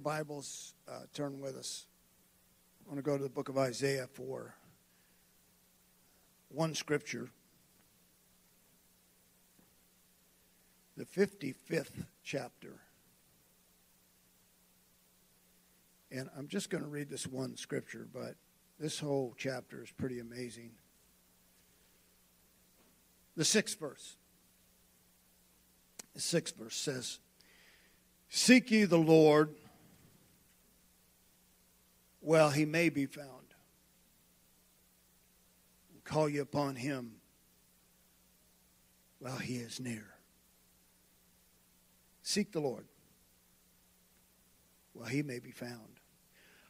your Bibles, uh, turn with us. I want to go to the book of Isaiah for one scripture. The 55th chapter. And I'm just going to read this one scripture, but this whole chapter is pretty amazing. The sixth verse. The sixth verse says, Seek ye the Lord while he may be found. Call you upon him while he is near. Seek the Lord while he may be found.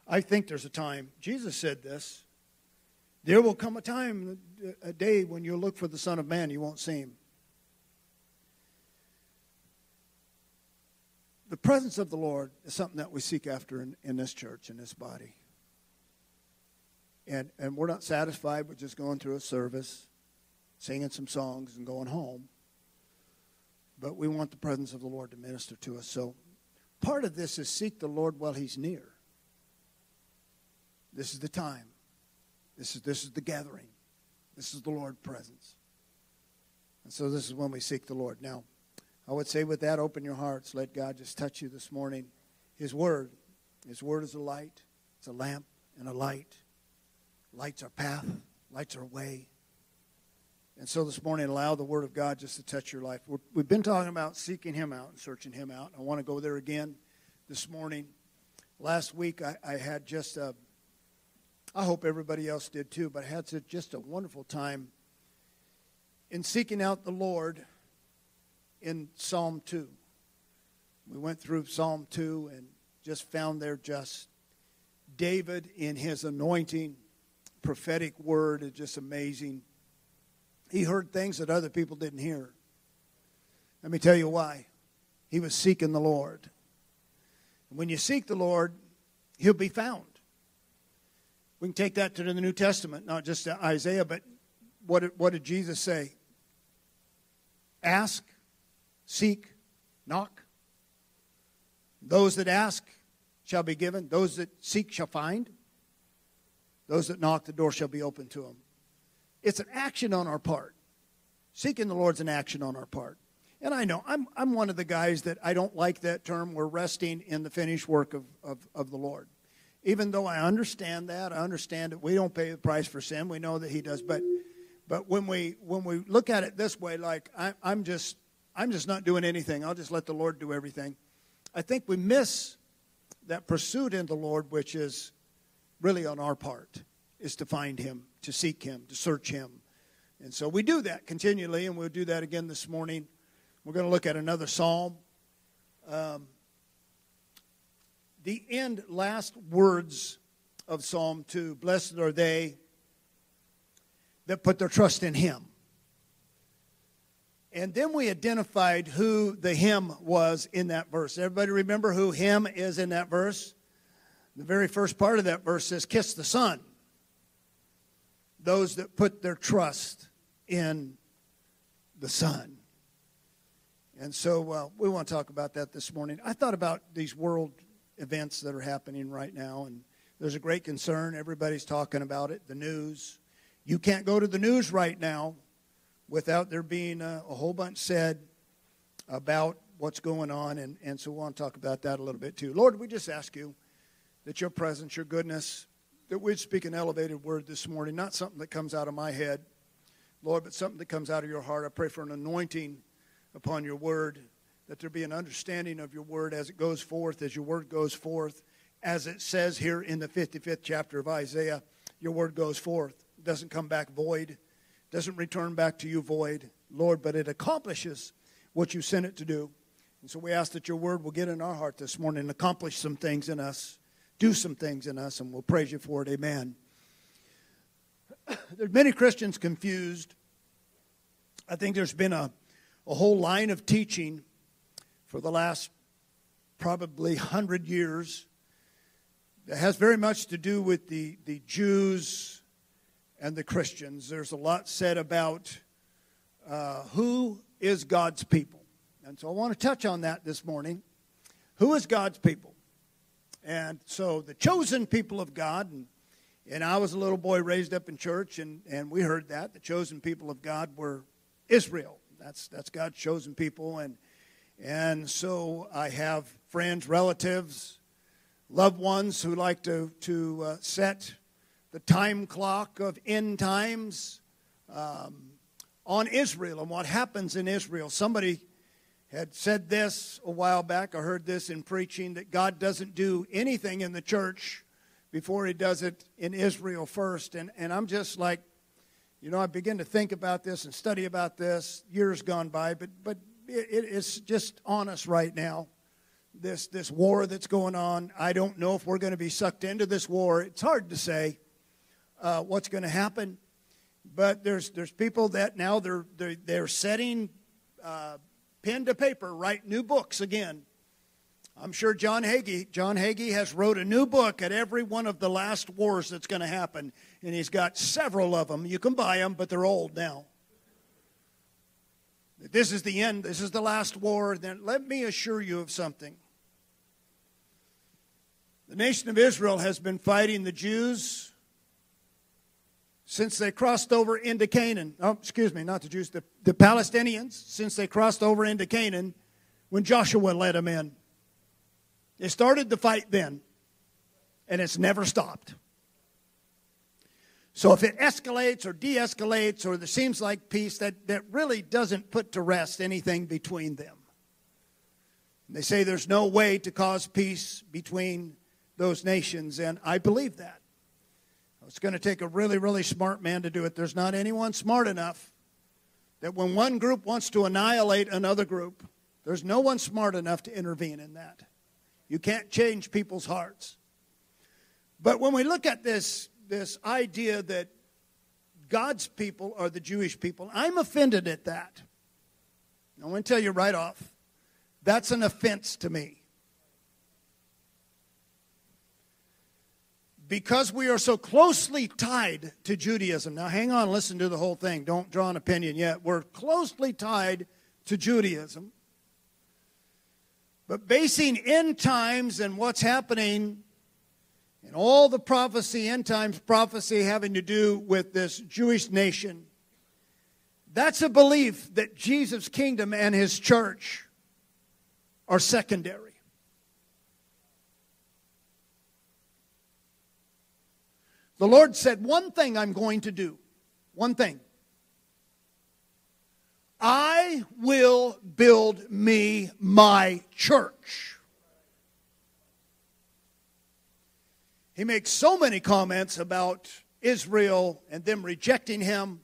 I think there's a time, Jesus said this, there will come a time, a day when you'll look for the Son of Man, you won't see him. The presence of the Lord is something that we seek after in, in this church, in this body. And, and we're not satisfied with just going through a service, singing some songs, and going home. But we want the presence of the Lord to minister to us. So part of this is seek the Lord while he's near. This is the time. This is, this is the gathering. This is the Lord's presence. And so this is when we seek the Lord. Now, I would say with that, open your hearts. Let God just touch you this morning. His Word. His Word is a light. It's a lamp and a light. Lights our path. Lights our way. And so this morning, allow the Word of God just to touch your life. we have been talking about seeking Him out and searching Him out. I want to go there again this morning. Last week, I, I had just a I hope everybody else did too, but I had just a wonderful time in seeking out the Lord in Psalm 2. We went through Psalm 2 and just found there just David in his anointing, prophetic word is just amazing. He heard things that other people didn't hear. Let me tell you why. He was seeking the Lord. when you seek the Lord, he'll be found. We can take that to the New Testament, not just to Isaiah, but what did, what did Jesus say? Ask, seek, knock. Those that ask shall be given. Those that seek shall find. Those that knock, the door shall be open to them. It's an action on our part. Seeking the Lord's an action on our part. And I know I'm, I'm one of the guys that I don't like that term. We're resting in the finished work of, of, of the Lord even though I understand that, I understand that we don't pay the price for sin. We know that He does, but but when we when we look at it this way, like I, I'm just I'm just not doing anything. I'll just let the Lord do everything. I think we miss that pursuit in the Lord, which is really on our part, is to find Him, to seek Him, to search Him, and so we do that continually, and we'll do that again this morning. We're going to look at another psalm. Um, the end last words of Psalm 2 Blessed are they that put their trust in Him. And then we identified who the him was in that verse. Everybody remember who him is in that verse? The very first part of that verse says, Kiss the Son. Those that put their trust in the Son. And so uh, we want to talk about that this morning. I thought about these world events that are happening right now, and there's a great concern. Everybody's talking about it. The news. You can't go to the news right now without there being a, a whole bunch said about what's going on, and, and so we want to talk about that a little bit too. Lord, we just ask you that your presence, your goodness, that we'd speak an elevated word this morning, not something that comes out of my head, Lord, but something that comes out of your heart. I pray for an anointing upon your word that there be an understanding of your word as it goes forth, as your word goes forth, as it says here in the 55th chapter of Isaiah, your word goes forth. It doesn't come back void, doesn't return back to you void, Lord, but it accomplishes what you sent it to do. And so we ask that your word will get in our heart this morning and accomplish some things in us, do some things in us, and we'll praise you for it. Amen. There's many Christians confused. I think there's been a, a whole line of teaching for the last probably 100 years that has very much to do with the, the Jews and the Christians. There's a lot said about uh, who is God's people. And so I want to touch on that this morning. Who is God's people? And so the chosen people of God, and, and I was a little boy raised up in church, and, and we heard that. The chosen people of God were Israel. That's, that's God's chosen people. And, and so I have friends, relatives, loved ones who like to, to uh, set the time clock of end times um, on Israel and what happens in Israel. Somebody had said this a while back. I heard this in preaching that God doesn't do anything in the church before he does it in Israel first. And, and I'm just like, you know, I begin to think about this and study about this years gone by, but, but it, it's just on us right now. This, this war that's going on. I don't know if we're going to be sucked into this war. It's hard to say uh, what's going to happen. But there's, there's people that now they're, they're, they're setting uh, pen to paper, write new books again. I'm sure John Hagee, John Hagee has wrote a new book at every one of the last wars that's going to happen, and he's got several of them. You can buy them, but they're old now. This is the end. This is the last war. Then let me assure you of something. The nation of Israel has been fighting the Jews since they crossed over into Canaan. Oh, excuse me, not the Jews, the, the Palestinians, since they crossed over into Canaan when Joshua led them in. They started the fight then, and it's never stopped. So if it escalates or de escalates or there seems like peace, that, that really doesn't put to rest anything between them. They say there's no way to cause peace between those nations, and I believe that. It's going to take a really, really smart man to do it. There's not anyone smart enough that when one group wants to annihilate another group, there's no one smart enough to intervene in that. You can't change people's hearts. But when we look at this, this idea that God's people are the Jewish people, I'm offended at that. I want to tell you right off that's an offense to me. Because we are so closely tied to Judaism. Now, hang on, listen to the whole thing. Don't draw an opinion yet. We're closely tied to Judaism. But basing end times and what's happening and all the prophecy, end times prophecy having to do with this Jewish nation, that's a belief that Jesus' kingdom and his church are secondary. The Lord said, One thing I'm going to do. One thing. I will build me my church. He makes so many comments about Israel and them rejecting him.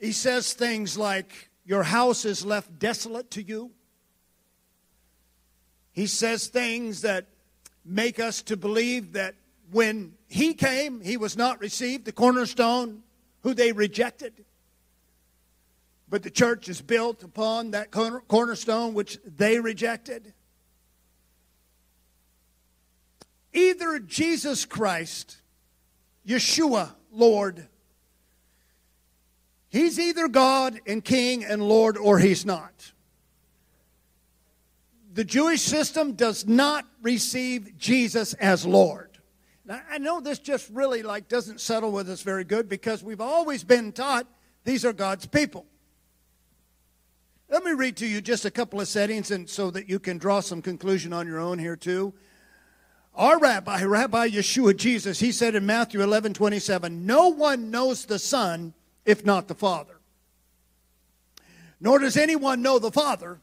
He says things like, Your house is left desolate to you. He says things that make us to believe that when he came, he was not received, the cornerstone, who they rejected. But the church is built upon that cornerstone which they rejected. Either Jesus Christ, Yeshua, Lord, he's either God and King and Lord or he's not. The Jewish system does not receive Jesus as Lord. Now, I know this just really like doesn't settle with us very good because we've always been taught these are God's people. Let me read to you just a couple of settings and so that you can draw some conclusion on your own here too. Our rabbi, Rabbi Yeshua Jesus, he said in Matthew 11, 27, no one knows the Son if not the Father. Nor does anyone know the Father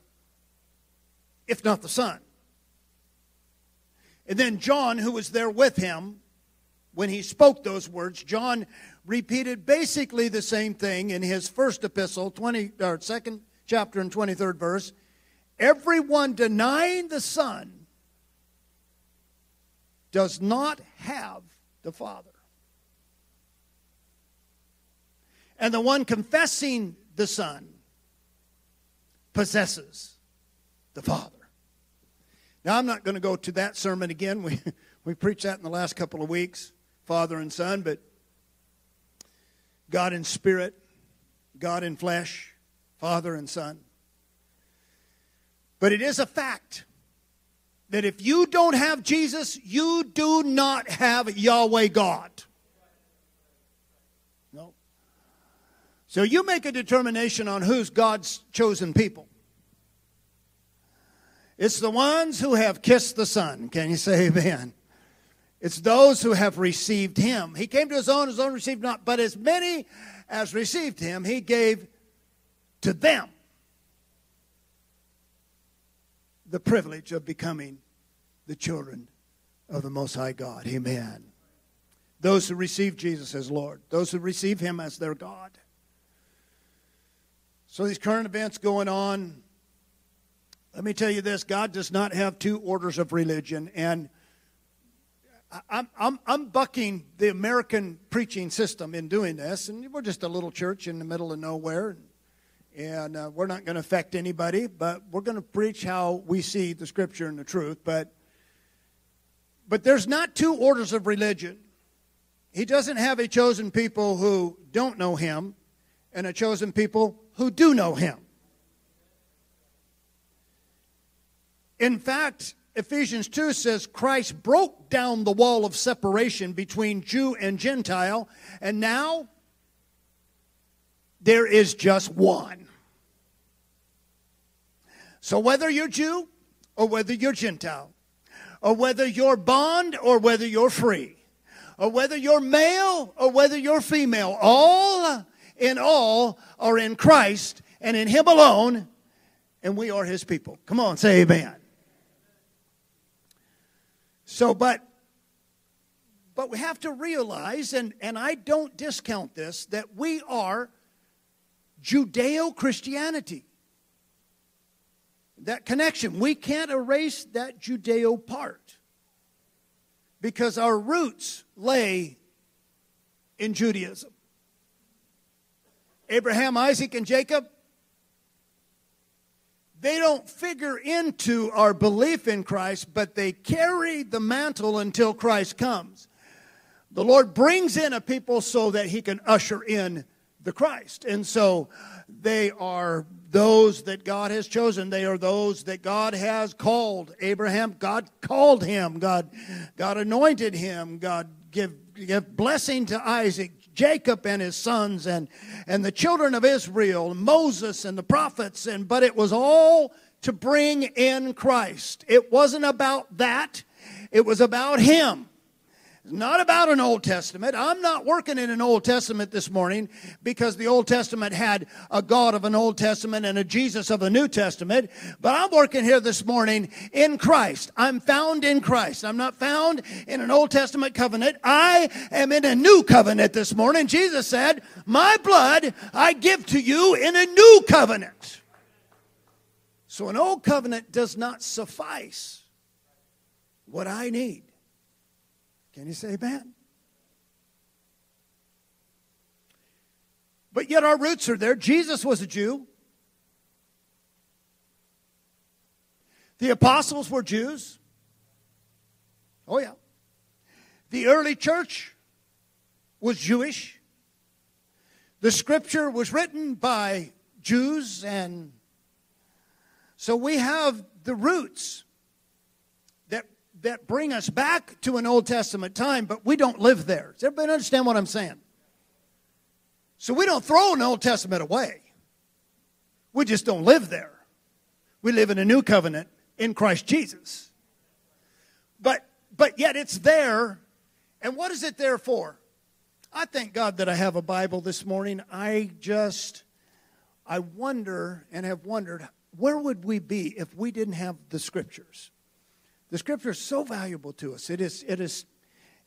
if not the Son. And then John, who was there with him when he spoke those words, John repeated basically the same thing in his first epistle, 20, or second chapter and 23rd verse. Everyone denying the Son does not have the Father. And the one confessing the Son possesses the Father. Now, I'm not going to go to that sermon again. We, we preached that in the last couple of weeks, Father and Son, but God in spirit, God in flesh, Father and Son. But it is a fact that if you don't have Jesus, you do not have Yahweh God. No. So you make a determination on who's God's chosen people. It's the ones who have kissed the Son. Can you say amen? It's those who have received him. He came to his own, his own received not, but as many as received him, he gave to them the privilege of becoming the children of the Most High God. Amen. Those who receive Jesus as Lord, those who receive Him as their God. So, these current events going on, let me tell you this God does not have two orders of religion. And I'm, I'm, I'm bucking the American preaching system in doing this. And we're just a little church in the middle of nowhere and uh, we're not going to affect anybody, but we're going to preach how we see the Scripture and the truth. But, but there's not two orders of religion. He doesn't have a chosen people who don't know Him and a chosen people who do know Him. In fact, Ephesians 2 says Christ broke down the wall of separation between Jew and Gentile, and now there is just one. So whether you're Jew or whether you're Gentile, or whether you're bond or whether you're free, or whether you're male or whether you're female, all in all are in Christ and in Him alone, and we are His people. Come on, say amen. So, but but we have to realize, and, and I don't discount this, that we are Judeo Christianity. That connection. We can't erase that Judeo part because our roots lay in Judaism. Abraham, Isaac, and Jacob, they don't figure into our belief in Christ, but they carry the mantle until Christ comes. The Lord brings in a people so that he can usher in the Christ. And so they are those that God has chosen. They are those that God has called. Abraham, God called him. God, God anointed him. God give, give blessing to Isaac, Jacob and his sons, and, and the children of Israel, Moses and the prophets. And but it was all to bring in Christ. It wasn't about that. It was about him not about an Old Testament. I'm not working in an Old Testament this morning because the Old Testament had a God of an Old Testament and a Jesus of a New Testament. But I'm working here this morning in Christ. I'm found in Christ. I'm not found in an Old Testament covenant. I am in a new covenant this morning. Jesus said, My blood I give to you in a new covenant. So an old covenant does not suffice what I need. Can you say amen? But yet our roots are there. Jesus was a Jew. The apostles were Jews. Oh, yeah. The early church was Jewish. The scripture was written by Jews, and so we have the roots that bring us back to an Old Testament time, but we don't live there. Does everybody understand what I'm saying? So we don't throw an Old Testament away. We just don't live there. We live in a new covenant in Christ Jesus. But but yet it's there. And what is it there for? I thank God that I have a Bible this morning. I just I wonder and have wondered where would we be if we didn't have the scriptures? The scripture is so valuable to us. It is, it is,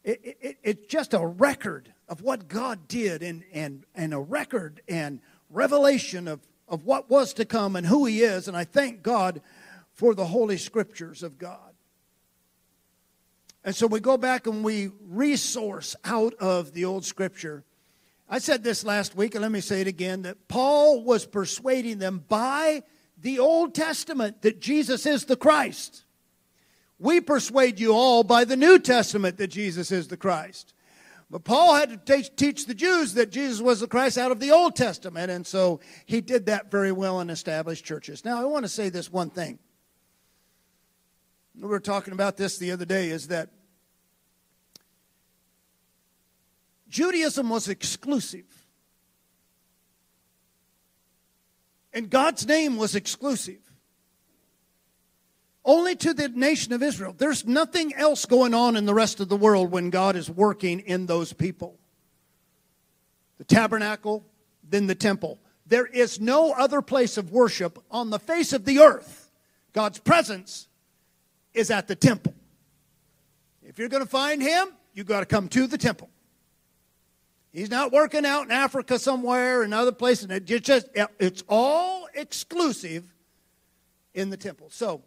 it, it, it's just a record of what God did and, and, and a record and revelation of, of what was to come and who He is. And I thank God for the Holy Scriptures of God. And so we go back and we resource out of the old Scripture. I said this last week, and let me say it again that Paul was persuading them by the Old Testament that Jesus is the Christ. We persuade you all by the New Testament that Jesus is the Christ. But Paul had to teach, the Jews that Jesus was the Christ out of the Old Testament, and so he did that very well in established churches. Now, I want to say this one thing. We were talking about this the other day is that Judaism was exclusive. And God's name was exclusive. Only to the nation of Israel. There's nothing else going on in the rest of the world when God is working in those people. The tabernacle, then the temple. There is no other place of worship on the face of the earth. God's presence is at the temple. If you're going to find him, you've got to come to the temple. He's not working out in Africa somewhere and other places. It's just it's all exclusive in the temple. So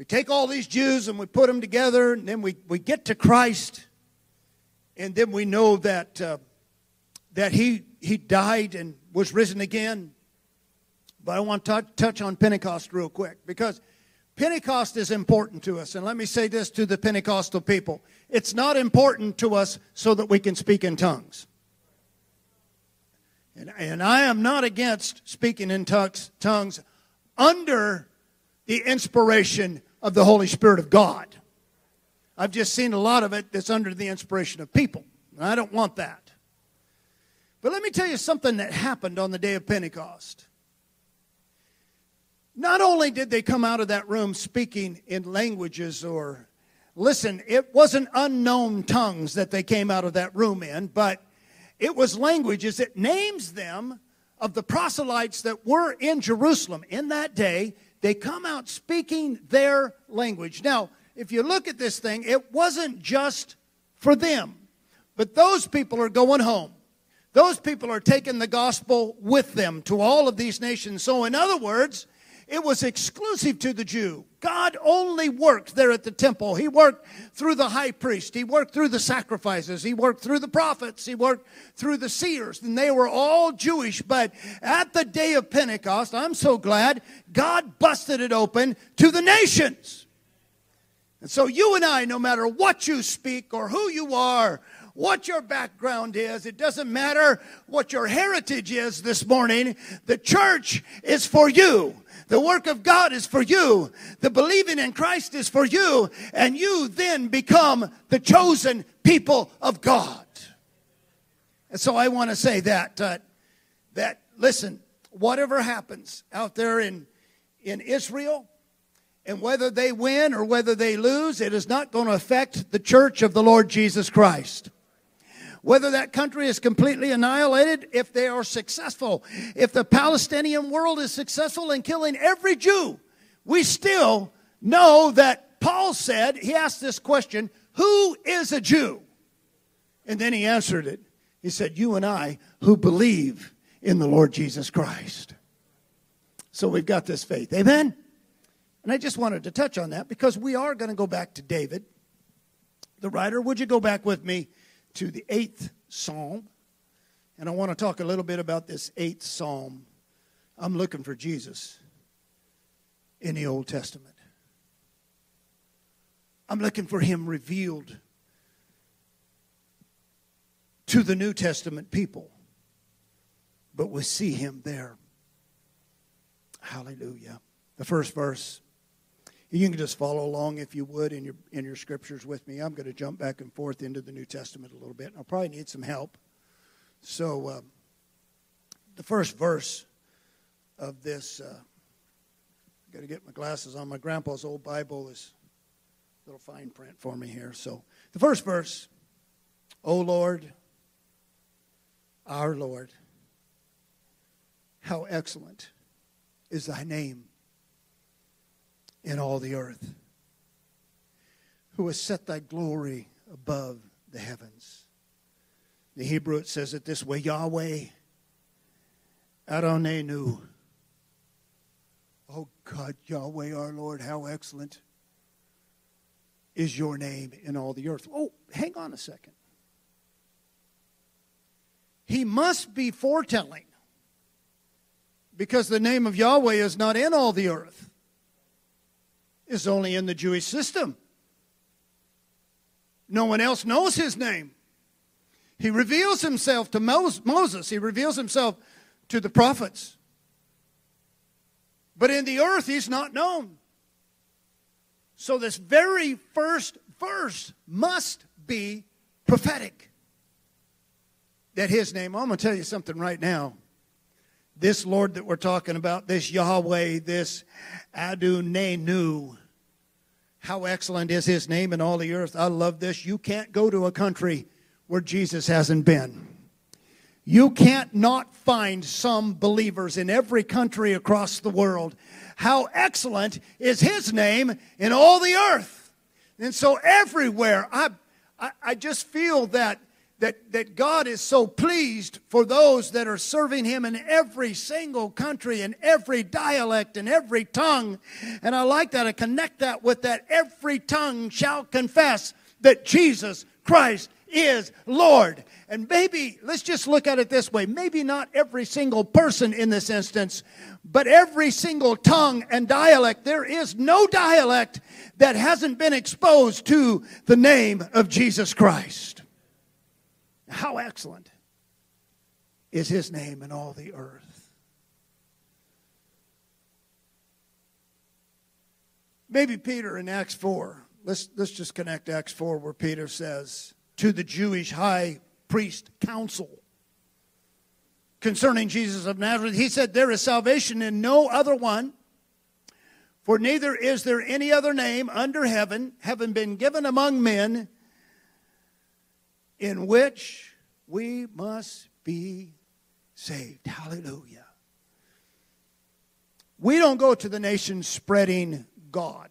we take all these Jews and we put them together, and then we, we get to Christ, and then we know that uh, that he he died and was risen again. But I want to touch on Pentecost real quick because Pentecost is important to us. And let me say this to the Pentecostal people it's not important to us so that we can speak in tongues. And, and I am not against speaking in tongues under the inspiration of the Holy Spirit of God. I've just seen a lot of it that's under the inspiration of people. And I don't want that. But let me tell you something that happened on the day of Pentecost. Not only did they come out of that room speaking in languages or, listen, it wasn't unknown tongues that they came out of that room in, but it was languages. It names them of the proselytes that were in Jerusalem in that day. They come out speaking their language. Now, if you look at this thing, it wasn't just for them, but those people are going home. Those people are taking the gospel with them to all of these nations. So, in other words, it was exclusive to the Jew. God only worked there at the temple. He worked through the high priest. He worked through the sacrifices. He worked through the prophets. He worked through the seers. And they were all Jewish. But at the day of Pentecost, I'm so glad God busted it open to the nations. And so you and I, no matter what you speak or who you are, what your background is. It doesn't matter what your heritage is this morning. The church is for you. The work of God is for you. The believing in Christ is for you. And you then become the chosen people of God. And so I want to say that, uh, that listen, whatever happens out there in, in Israel, and whether they win or whether they lose, it is not going to affect the church of the Lord Jesus Christ whether that country is completely annihilated, if they are successful, if the Palestinian world is successful in killing every Jew, we still know that Paul said, he asked this question, Who is a Jew? And then he answered it. He said, You and I who believe in the Lord Jesus Christ. So we've got this faith. Amen? And I just wanted to touch on that because we are going to go back to David, the writer. Would you go back with me to the eighth psalm. And I want to talk a little bit about this eighth psalm. I'm looking for Jesus in the Old Testament. I'm looking for him revealed to the New Testament people. But we see him there. Hallelujah. The first verse you can just follow along if you would in your in your scriptures with me. I'm going to jump back and forth into the New Testament a little bit. I'll probably need some help. So, uh, the first verse of this, uh, got to get my glasses on. My grandpa's old Bible is a little fine print for me here. So, the first verse, O Lord, our Lord, how excellent is thy name in all the earth, who has set thy glory above the heavens. The Hebrew it says it this way Yahweh Adonenu. Oh God, Yahweh our Lord, how excellent is your name in all the earth. Oh, hang on a second. He must be foretelling because the name of Yahweh is not in all the earth is only in the Jewish system. No one else knows his name. He reveals himself to Moses, he reveals himself to the prophets. But in the earth, he's not known. So, this very first verse must be prophetic. That his name, I'm going to tell you something right now. This Lord that we're talking about, this Yahweh, this Adonai, how excellent is his name in all the earth. I love this. You can't go to a country where Jesus hasn't been. You can't not find some believers in every country across the world. How excellent is his name in all the earth. And so everywhere, I, I, I just feel that that, that God is so pleased for those that are serving Him in every single country, in every dialect, in every tongue. And I like that. I connect that with that every tongue shall confess that Jesus Christ is Lord. And maybe, let's just look at it this way maybe not every single person in this instance, but every single tongue and dialect. There is no dialect that hasn't been exposed to the name of Jesus Christ. How excellent is his name in all the earth. Maybe Peter in Acts 4. Let's, let's just connect Acts 4 where Peter says to the Jewish high priest council concerning Jesus of Nazareth, he said, There is salvation in no other one, for neither is there any other name under heaven, having been given among men in which we must be saved. Hallelujah. We don't go to the nations spreading God.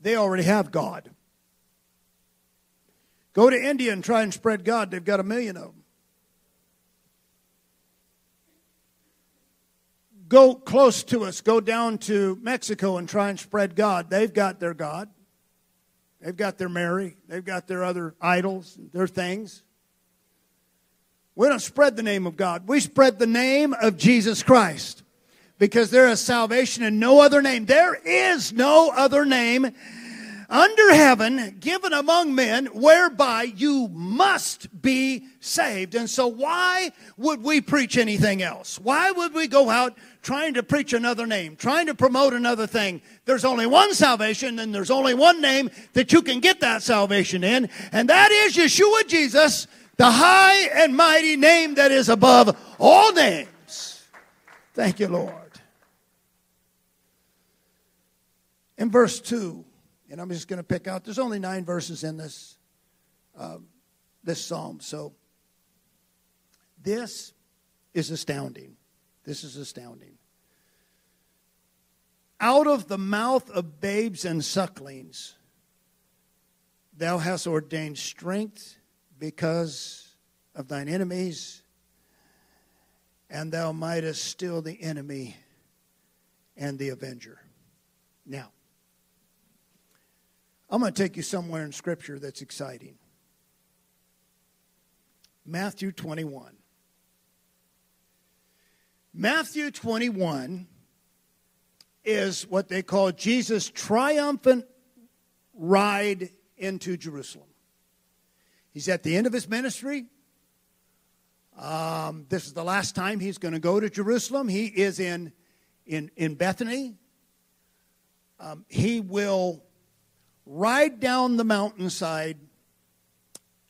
They already have God. Go to India and try and spread God. They've got a million of them. Go close to us. Go down to Mexico and try and spread God. They've got their God. They've got their Mary, they've got their other idols, their things. We don't spread the name of God. We spread the name of Jesus Christ because there is salvation in no other name. There is no other name under heaven given among men whereby you must be saved. And so, why would we preach anything else? Why would we go out trying to preach another name, trying to promote another thing. There's only one salvation, and there's only one name that you can get that salvation in, and that is Yeshua Jesus, the high and mighty name that is above all names. Thank you, Lord. In verse 2, and I'm just going to pick out, there's only nine verses in this, uh, this psalm, so this is astounding. This is astounding. Out of the mouth of babes and sucklings, thou hast ordained strength because of thine enemies, and thou mightest still the enemy and the avenger. Now, I'm going to take you somewhere in Scripture that's exciting. Matthew 21. Matthew 21 is what they call Jesus' triumphant ride into Jerusalem. He's at the end of his ministry. Um, this is the last time he's going to go to Jerusalem. He is in, in, in Bethany. Um, he will ride down the mountainside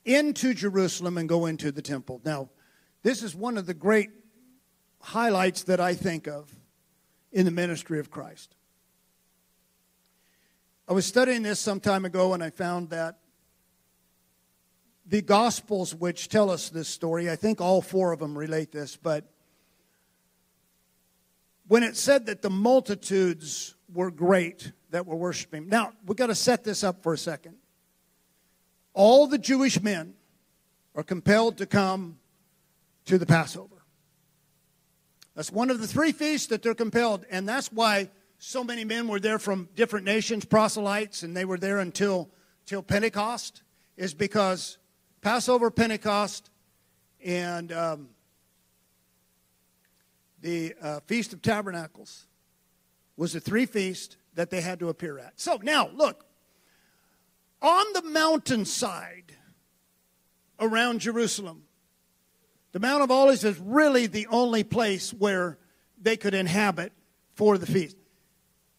into Jerusalem and go into the temple. Now, this is one of the great highlights that I think of in the ministry of Christ. I was studying this some time ago and I found that the Gospels, which tell us this story, I think all four of them relate this, but when it said that the multitudes were great that were worshiping. Now, we've got to set this up for a second. All the Jewish men are compelled to come to the Passover. That's one of the three feasts that they're compelled, and that's why so many men were there from different nations, proselytes, and they were there until, until Pentecost, is because Passover, Pentecost, and um, the uh, Feast of Tabernacles was the three feasts that they had to appear at. So now, look, on the mountainside around Jerusalem, the Mount of Olives is really the only place where they could inhabit for the feast.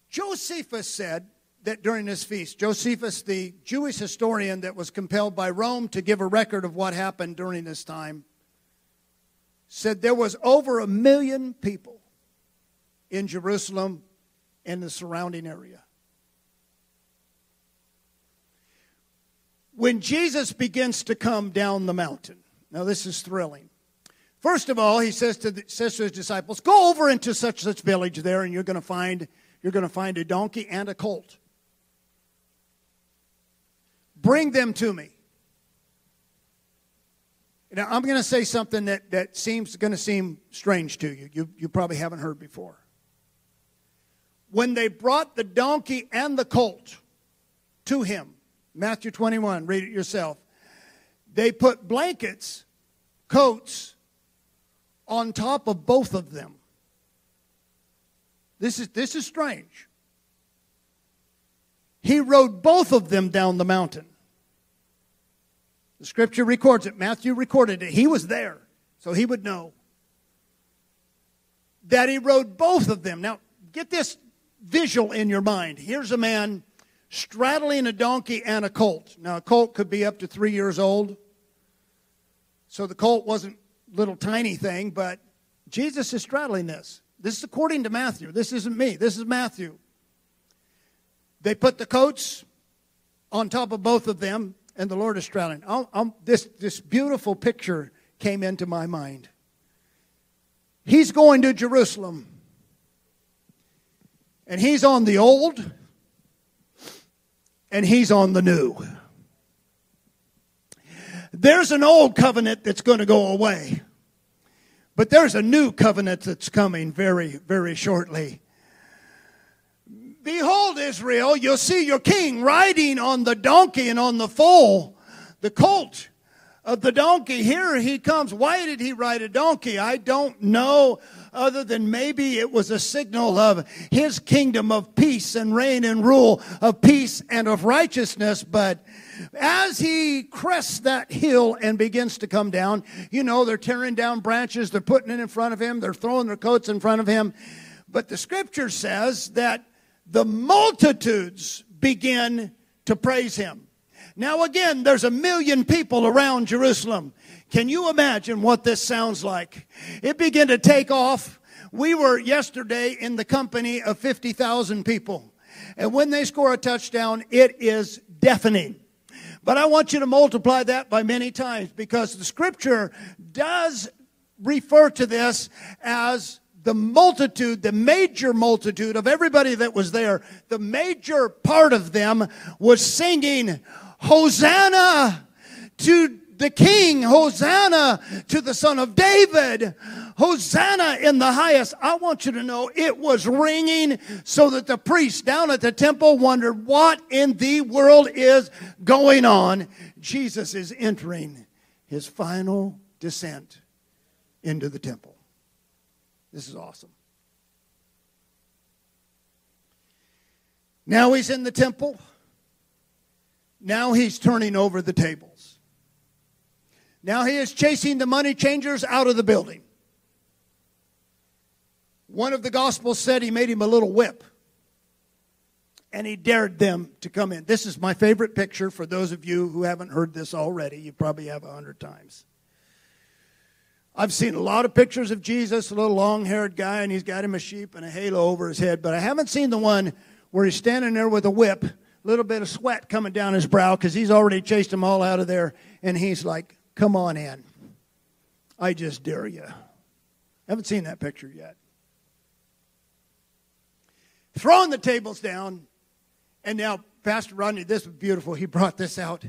Josephus said that during this feast, Josephus, the Jewish historian that was compelled by Rome to give a record of what happened during this time, said there was over a million people in Jerusalem and the surrounding area. When Jesus begins to come down the mountain, now this is thrilling. First of all, he says to, the, says to his disciples, "Go over into such such village there, and you're going to find you're going to find a donkey and a colt. Bring them to me." Now, I'm going to say something that, that seems going to seem strange to you. you. You probably haven't heard before. When they brought the donkey and the colt to him, Matthew 21, read it yourself, they put blankets, coats, on top of both of them. This is, this is strange. He rode both of them down the mountain. The scripture records it. Matthew recorded it. He was there, so he would know. That he rode both of them. Now, get this visual in your mind. Here's a man straddling a donkey and a colt. Now, a colt could be up to three years old. So the colt wasn't little tiny thing, but Jesus is straddling this. This is according to Matthew. This isn't me. This is Matthew. They put the coats on top of both of them and the Lord is straddling. I'll, I'll, this, this beautiful picture came into my mind. He's going to Jerusalem, and he's on the old, and he's on the new. There's an old covenant that's going to go away, but there's a new covenant that's coming very, very shortly. Behold, Israel, you'll see your king riding on the donkey and on the foal, the colt of the donkey. Here he comes. Why did he ride a donkey? I don't know, other than maybe it was a signal of his kingdom of peace and reign and rule, of peace and of righteousness. But as he crests that hill and begins to come down, you know, they're tearing down branches, they're putting it in front of him, they're throwing their coats in front of him. But the scripture says that the multitudes begin to praise him. Now, again, there's a million people around Jerusalem. Can you imagine what this sounds like? It began to take off. We were yesterday in the company of 50,000 people. And when they score a touchdown, it is deafening. But I want you to multiply that by many times because the scripture does refer to this as the multitude, the major multitude of everybody that was there, the major part of them was singing, Hosanna to the King, Hosanna to the Son of David, Hosanna in the highest. I want you to know it was ringing so that the priests down at the temple wondered what in the world is going on. Jesus is entering his final descent into the temple. This is awesome. Now he's in the temple. Now he's turning over the tables. Now he is chasing the money changers out of the building. One of the Gospels said he made him a little whip and he dared them to come in. This is my favorite picture for those of you who haven't heard this already. You probably have a hundred times. I've seen a lot of pictures of Jesus, a little long haired guy, and he's got him a sheep and a halo over his head, but I haven't seen the one where he's standing there with a whip, little bit of sweat coming down his brow because he's already chased them all out of there, and he's like, Come on in. I just dare you. Haven't seen that picture yet. Throwing the tables down, and now Pastor Rodney, this was beautiful. He brought this out.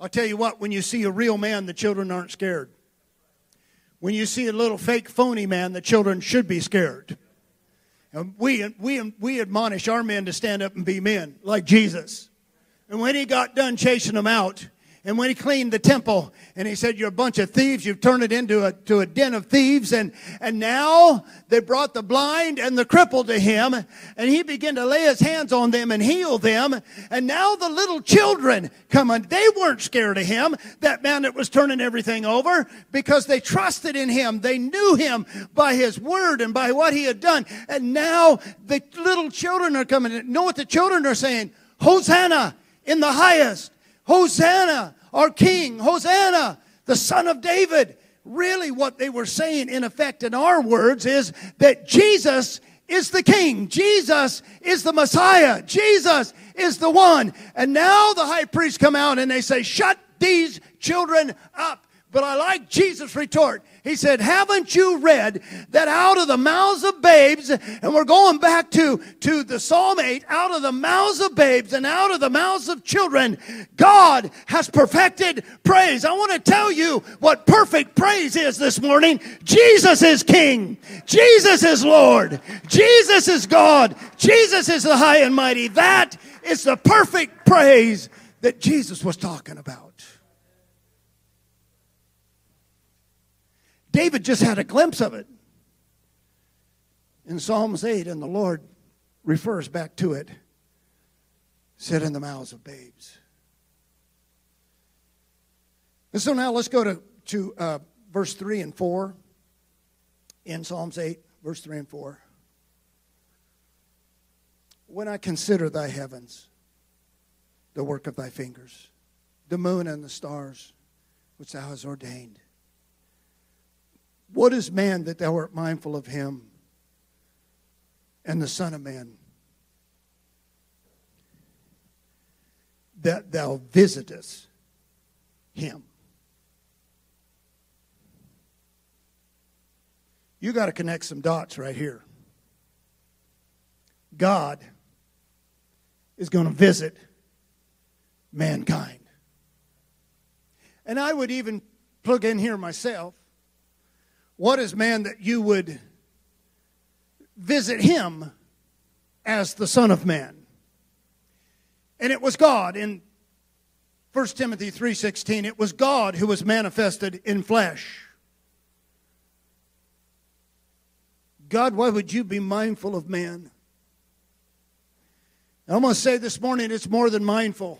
I'll tell you what, when you see a real man, the children aren't scared. When you see a little fake phony man, the children should be scared. And we, we, we admonish our men to stand up and be men like Jesus. And when he got done chasing them out, And when he cleaned the temple, and he said, You're a bunch of thieves, you've turned it into a, to a den of thieves. And, and now they brought the blind and the crippled to him, and he began to lay his hands on them and heal them. And now the little children come on. They weren't scared of him, that man that was turning everything over, because they trusted in him. They knew him by his word and by what he had done. And now the little children are coming. Know what the children are saying? Hosanna in the highest. Hosanna our King, Hosanna, the Son of David. Really, what they were saying, in effect, in our words, is that Jesus is the King. Jesus is the Messiah. Jesus is the one. And now the high priests come out and they say, Shut these children up. But I like Jesus' retort. He said, Haven't you read that out of the mouths of babes, and we're going back to, to the Psalm 8, out of the mouths of babes and out of the mouths of children, God has perfected praise. I want to tell you what perfect praise is this morning. Jesus is King. Jesus is Lord. Jesus is God. Jesus is the high and mighty. That is the perfect praise that Jesus was talking about. David just had a glimpse of it in Psalms 8, and the Lord refers back to it. Said in the mouths of babes. And so now let's go to, to uh, verse 3 and 4 in Psalms 8, verse 3 and 4. When I consider thy heavens, the work of thy fingers, the moon and the stars which thou hast ordained, what is man that thou art mindful of him? And the Son of Man that thou visitest him. You got to connect some dots right here. God is going to visit mankind. And I would even plug in here myself what is man that you would visit him as the Son of Man? And it was God in 1 Timothy 3:16 it was God who was manifested in flesh. God, why would you be mindful of man? I'm going to say this morning it's more than mindful.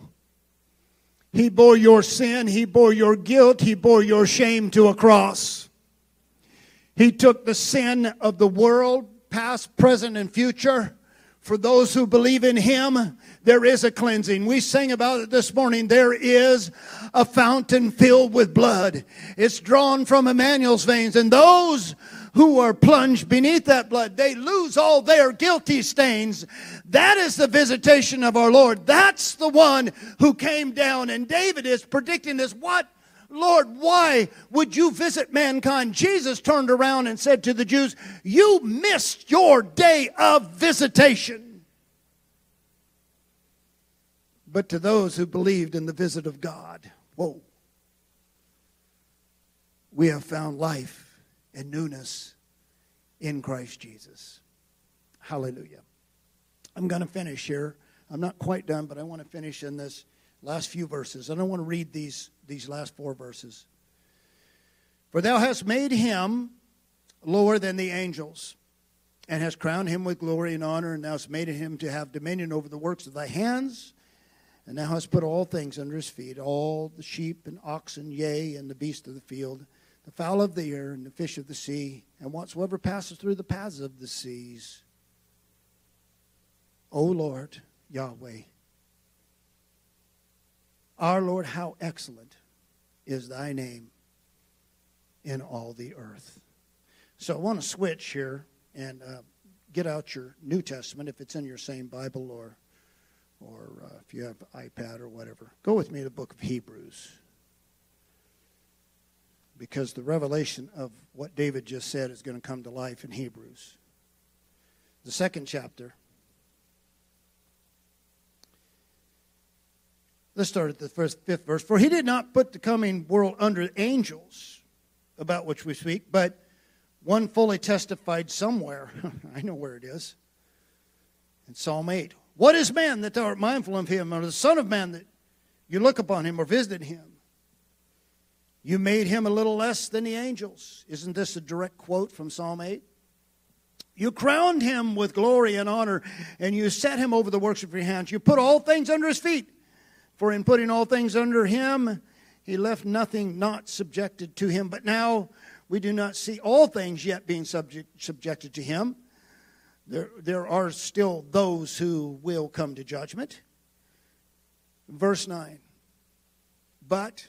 He bore your sin, he bore your guilt, he bore your shame to a cross. He took the sin of the world, past, present, and future. For those who believe in Him, there is a cleansing. We sang about it this morning. There is a fountain filled with blood. It's drawn from Emmanuel's veins. And those who are plunged beneath that blood, they lose all their guilty stains. That is the visitation of our Lord. That's the one who came down. And David is predicting this. What Lord, why would you visit mankind? Jesus turned around and said to the Jews, You missed your day of visitation. But to those who believed in the visit of God, whoa, we have found life and newness in Christ Jesus. Hallelujah. I'm going to finish here. I'm not quite done, but I want to finish in this last few verses. I don't want to read these, these last four verses. For thou hast made him lower than the angels, and hast crowned him with glory and honor, and thou hast made him to have dominion over the works of thy hands. And thou hast put all things under his feet, all the sheep and oxen, yea, and the beast of the field, the fowl of the air, and the fish of the sea, and whatsoever passes through the paths of the seas. O Lord, Yahweh, our Lord, how excellent is thy name in all the earth. So I want to switch here and uh, get out your New Testament if it's in your same Bible or, or uh, if you have iPad or whatever. Go with me to the book of Hebrews. Because the revelation of what David just said is going to come to life in Hebrews. The second chapter. Let's start at the first, fifth verse. For he did not put the coming world under angels, about which we speak, but one fully testified somewhere. I know where it is. In Psalm 8. What is man that thou art mindful of him, or the Son of Man that you look upon him or visit him? You made him a little less than the angels. Isn't this a direct quote from Psalm 8? You crowned him with glory and honor, and you set him over the works of your hands. You put all things under his feet. For in putting all things under him, he left nothing not subjected to him. But now we do not see all things yet being subject, subjected to him. There, there are still those who will come to judgment. Verse 9. But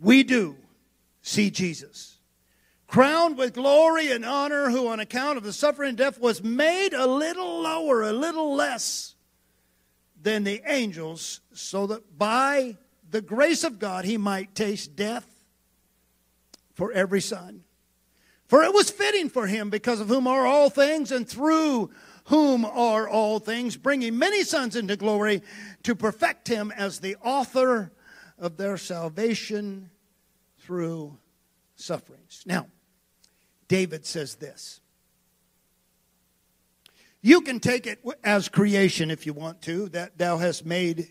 we do see Jesus, crowned with glory and honor, who on account of the suffering and death was made a little lower, a little less than the angels, so that by the grace of God he might taste death for every son. For it was fitting for him, because of whom are all things, and through whom are all things, bringing many sons into glory, to perfect him as the author of their salvation through sufferings. Now, David says this. You can take it as creation if you want to, that thou hast made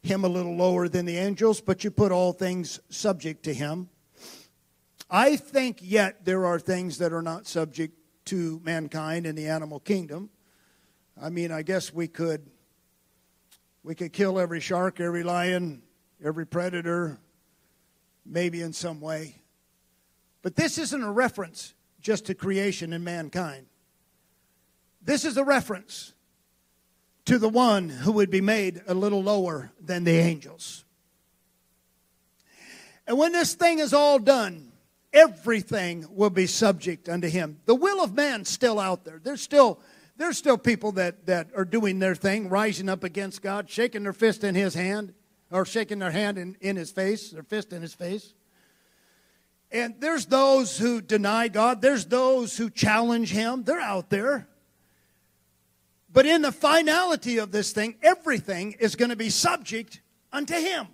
him a little lower than the angels, but you put all things subject to him. I think yet there are things that are not subject to mankind in the animal kingdom. I mean, I guess we could we could kill every shark, every lion, every predator, maybe in some way. But this isn't a reference just to creation and mankind. This is a reference to the one who would be made a little lower than the angels. And when this thing is all done, everything will be subject unto him. The will of man's still out there. There's still there's still people that, that are doing their thing, rising up against God, shaking their fist in his hand, or shaking their hand in, in his face, their fist in his face. And there's those who deny God, there's those who challenge him. They're out there. But in the finality of this thing, everything is going to be subject unto him.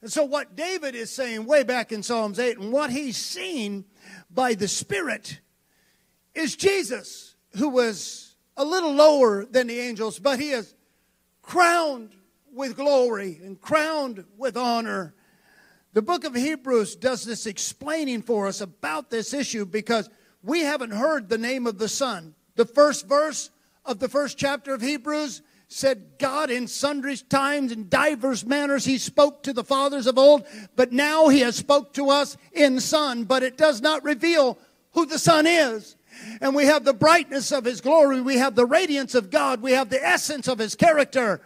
And so, what David is saying way back in Psalms 8, and what he's seen by the Spirit, is Jesus, who was a little lower than the angels, but he is crowned with glory and crowned with honor. The book of Hebrews does this explaining for us about this issue because we haven't heard the name of the Son. The first verse of the first chapter of Hebrews said God in sundry times and divers manners he spoke to the fathers of old, but now he has spoke to us in Son, but it does not reveal who the Son is. And we have the brightness of his glory, we have the radiance of God, we have the essence of his character.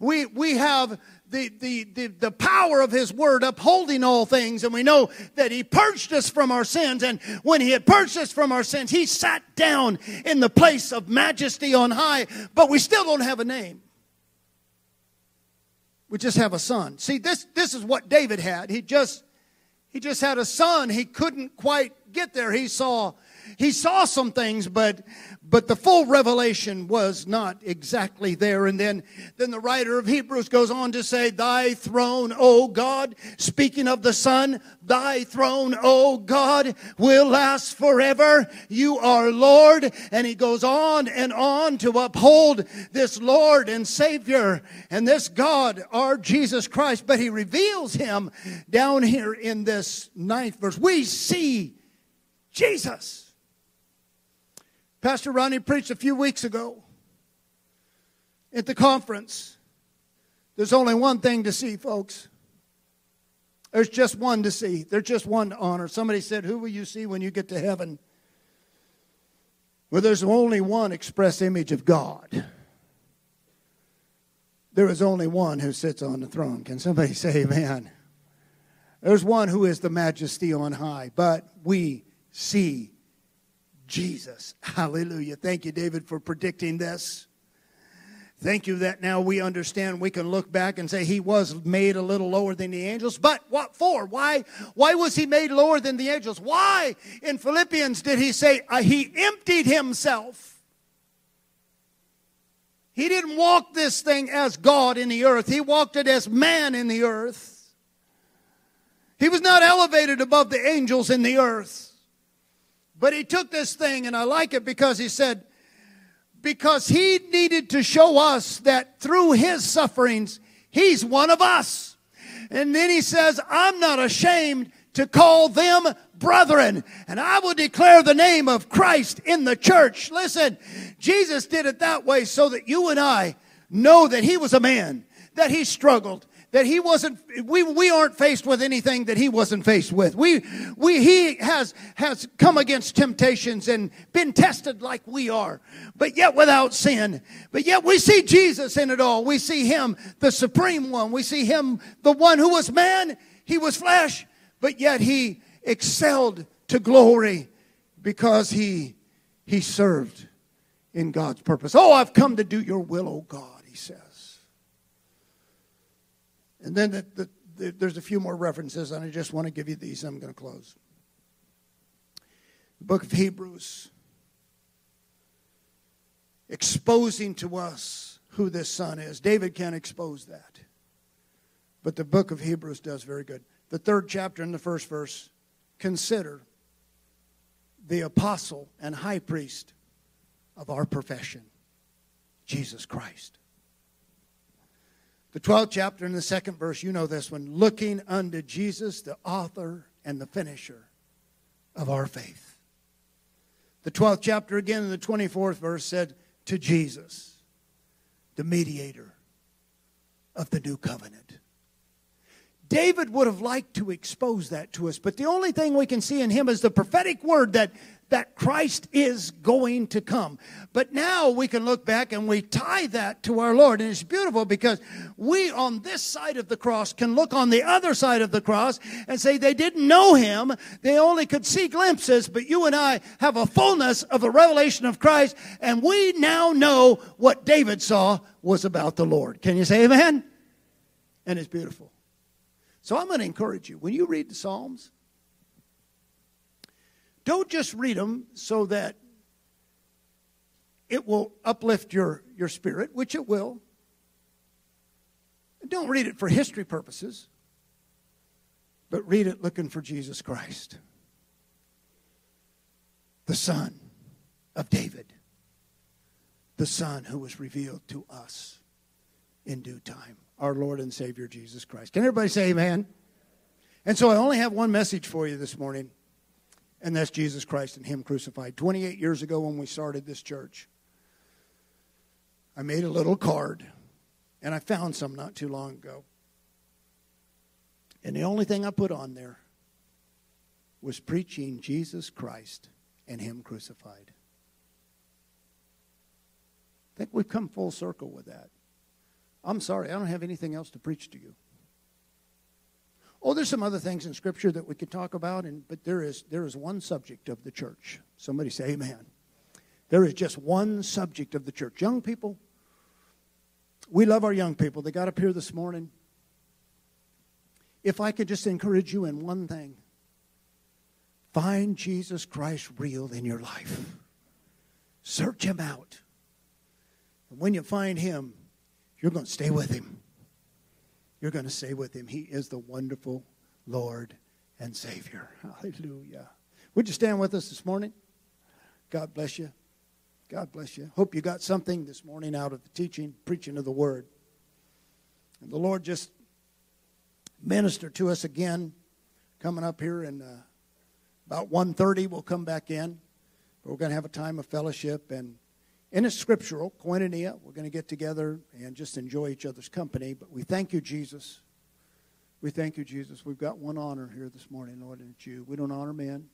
We we have the, the, the, the power of his word upholding all things. And we know that he purged us from our sins. And when he had purged us from our sins, he sat down in the place of majesty on high. But we still don't have a name. We just have a son. See, this, this is what David had. He just, he just had a son. He couldn't quite get there. He saw he saw some things, but but the full revelation was not exactly there. And then, then the writer of Hebrews goes on to say, Thy throne, O God, speaking of the Son, Thy throne, O God, will last forever. You are Lord. And he goes on and on to uphold this Lord and Savior and this God, our Jesus Christ. But he reveals him down here in this ninth verse. We see Jesus. Pastor Ronnie preached a few weeks ago at the conference. There's only one thing to see, folks. There's just one to see. There's just one to honor. Somebody said, Who will you see when you get to heaven? Well, there's only one express image of God. There is only one who sits on the throne. Can somebody say amen? There's one who is the majesty on high, but we see Jesus. Hallelujah. Thank you, David, for predicting this. Thank you that now we understand we can look back and say he was made a little lower than the angels. But what for? Why, why was he made lower than the angels? Why in Philippians did he say uh, he emptied himself? He didn't walk this thing as God in the earth, he walked it as man in the earth. He was not elevated above the angels in the earth. But he took this thing, and I like it because he said, because he needed to show us that through his sufferings, he's one of us. And then he says, I'm not ashamed to call them brethren. And I will declare the name of Christ in the church. Listen, Jesus did it that way so that you and I know that he was a man, that he struggled, that he wasn't we, we aren't faced with anything that he wasn't faced with. We we he has has come against temptations and been tested like we are but yet without sin. But yet we see jesus in it all. We see him the supreme one. We see him the one who was man he was flesh but yet he excelled to glory because he he served in god's purpose. Oh i've come to do your will oh god he says and then the, the, the, there's a few more references, and I just want to give you these. I'm going to close. The book of Hebrews, exposing to us who this son is. David can't expose that. But the book of Hebrews does very good. The third chapter in the first verse consider the apostle and high priest of our profession, Jesus Christ. The 12th chapter in the second verse, you know this one looking unto Jesus, the author and the finisher of our faith. The 12th chapter again in the 24th verse said, To Jesus, the mediator of the new covenant. David would have liked to expose that to us, but the only thing we can see in him is the prophetic word that that Christ is going to come. But now we can look back and we tie that to our Lord. And it's beautiful because we on this side of the cross can look on the other side of the cross and say they didn't know him, they only could see glimpses, but you and I have a fullness of the revelation of Christ, and we now know what David saw was about the Lord. Can you say amen? And it's beautiful. So I'm going to encourage you when you read the Psalms, don't just read them so that it will uplift your, your spirit, which it will. Don't read it for history purposes, but read it looking for Jesus Christ, the Son of David, the Son who was revealed to us in due time, our Lord and Savior Jesus Christ. Can everybody say amen? And so I only have one message for you this morning and that's Jesus Christ and Him crucified. 28 years ago, when we started this church, I made a little card, and I found some not too long ago. And the only thing I put on there was preaching Jesus Christ and Him crucified. I think we've come full circle with that. I'm sorry, I don't have anything else to preach to you. Oh, there's some other things in Scripture that we could talk about, and but there is there is one subject of the church. Somebody say Amen. There is just one subject of the church. Young people, we love our young people. They got up here this morning. If I could just encourage you in one thing, find Jesus Christ real in your life. Search him out. And when you find him, you're going to stay with him you're going to stay with him. He is the wonderful Lord and Savior. Hallelujah. Would you stand with us this morning? God bless you. God bless you. Hope you got something this morning out of the teaching, preaching of the word. And the Lord just minister to us again coming up here in uh, about 1.30 we'll come back in but we're going to have a time of fellowship and and it's scriptural, koinonia. We're going to get together and just enjoy each other's company. But we thank you, Jesus. We thank you, Jesus. We've got one honor here this morning, Lord, and it's you. We don't honor men.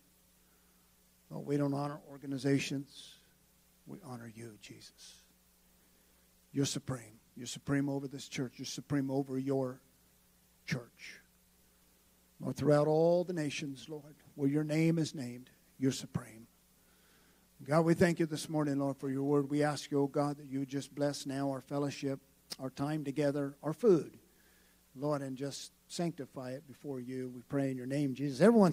Oh, we don't honor organizations. We honor you, Jesus. You're supreme. You're supreme over this church. You're supreme over your church. Lord, throughout all the nations, Lord, where your name is named, you're supreme. God, we thank you this morning, Lord, for your word. We ask you, oh God, that you just bless now our fellowship, our time together, our food, Lord, and just sanctify it before you. We pray in your name, Jesus. Everyone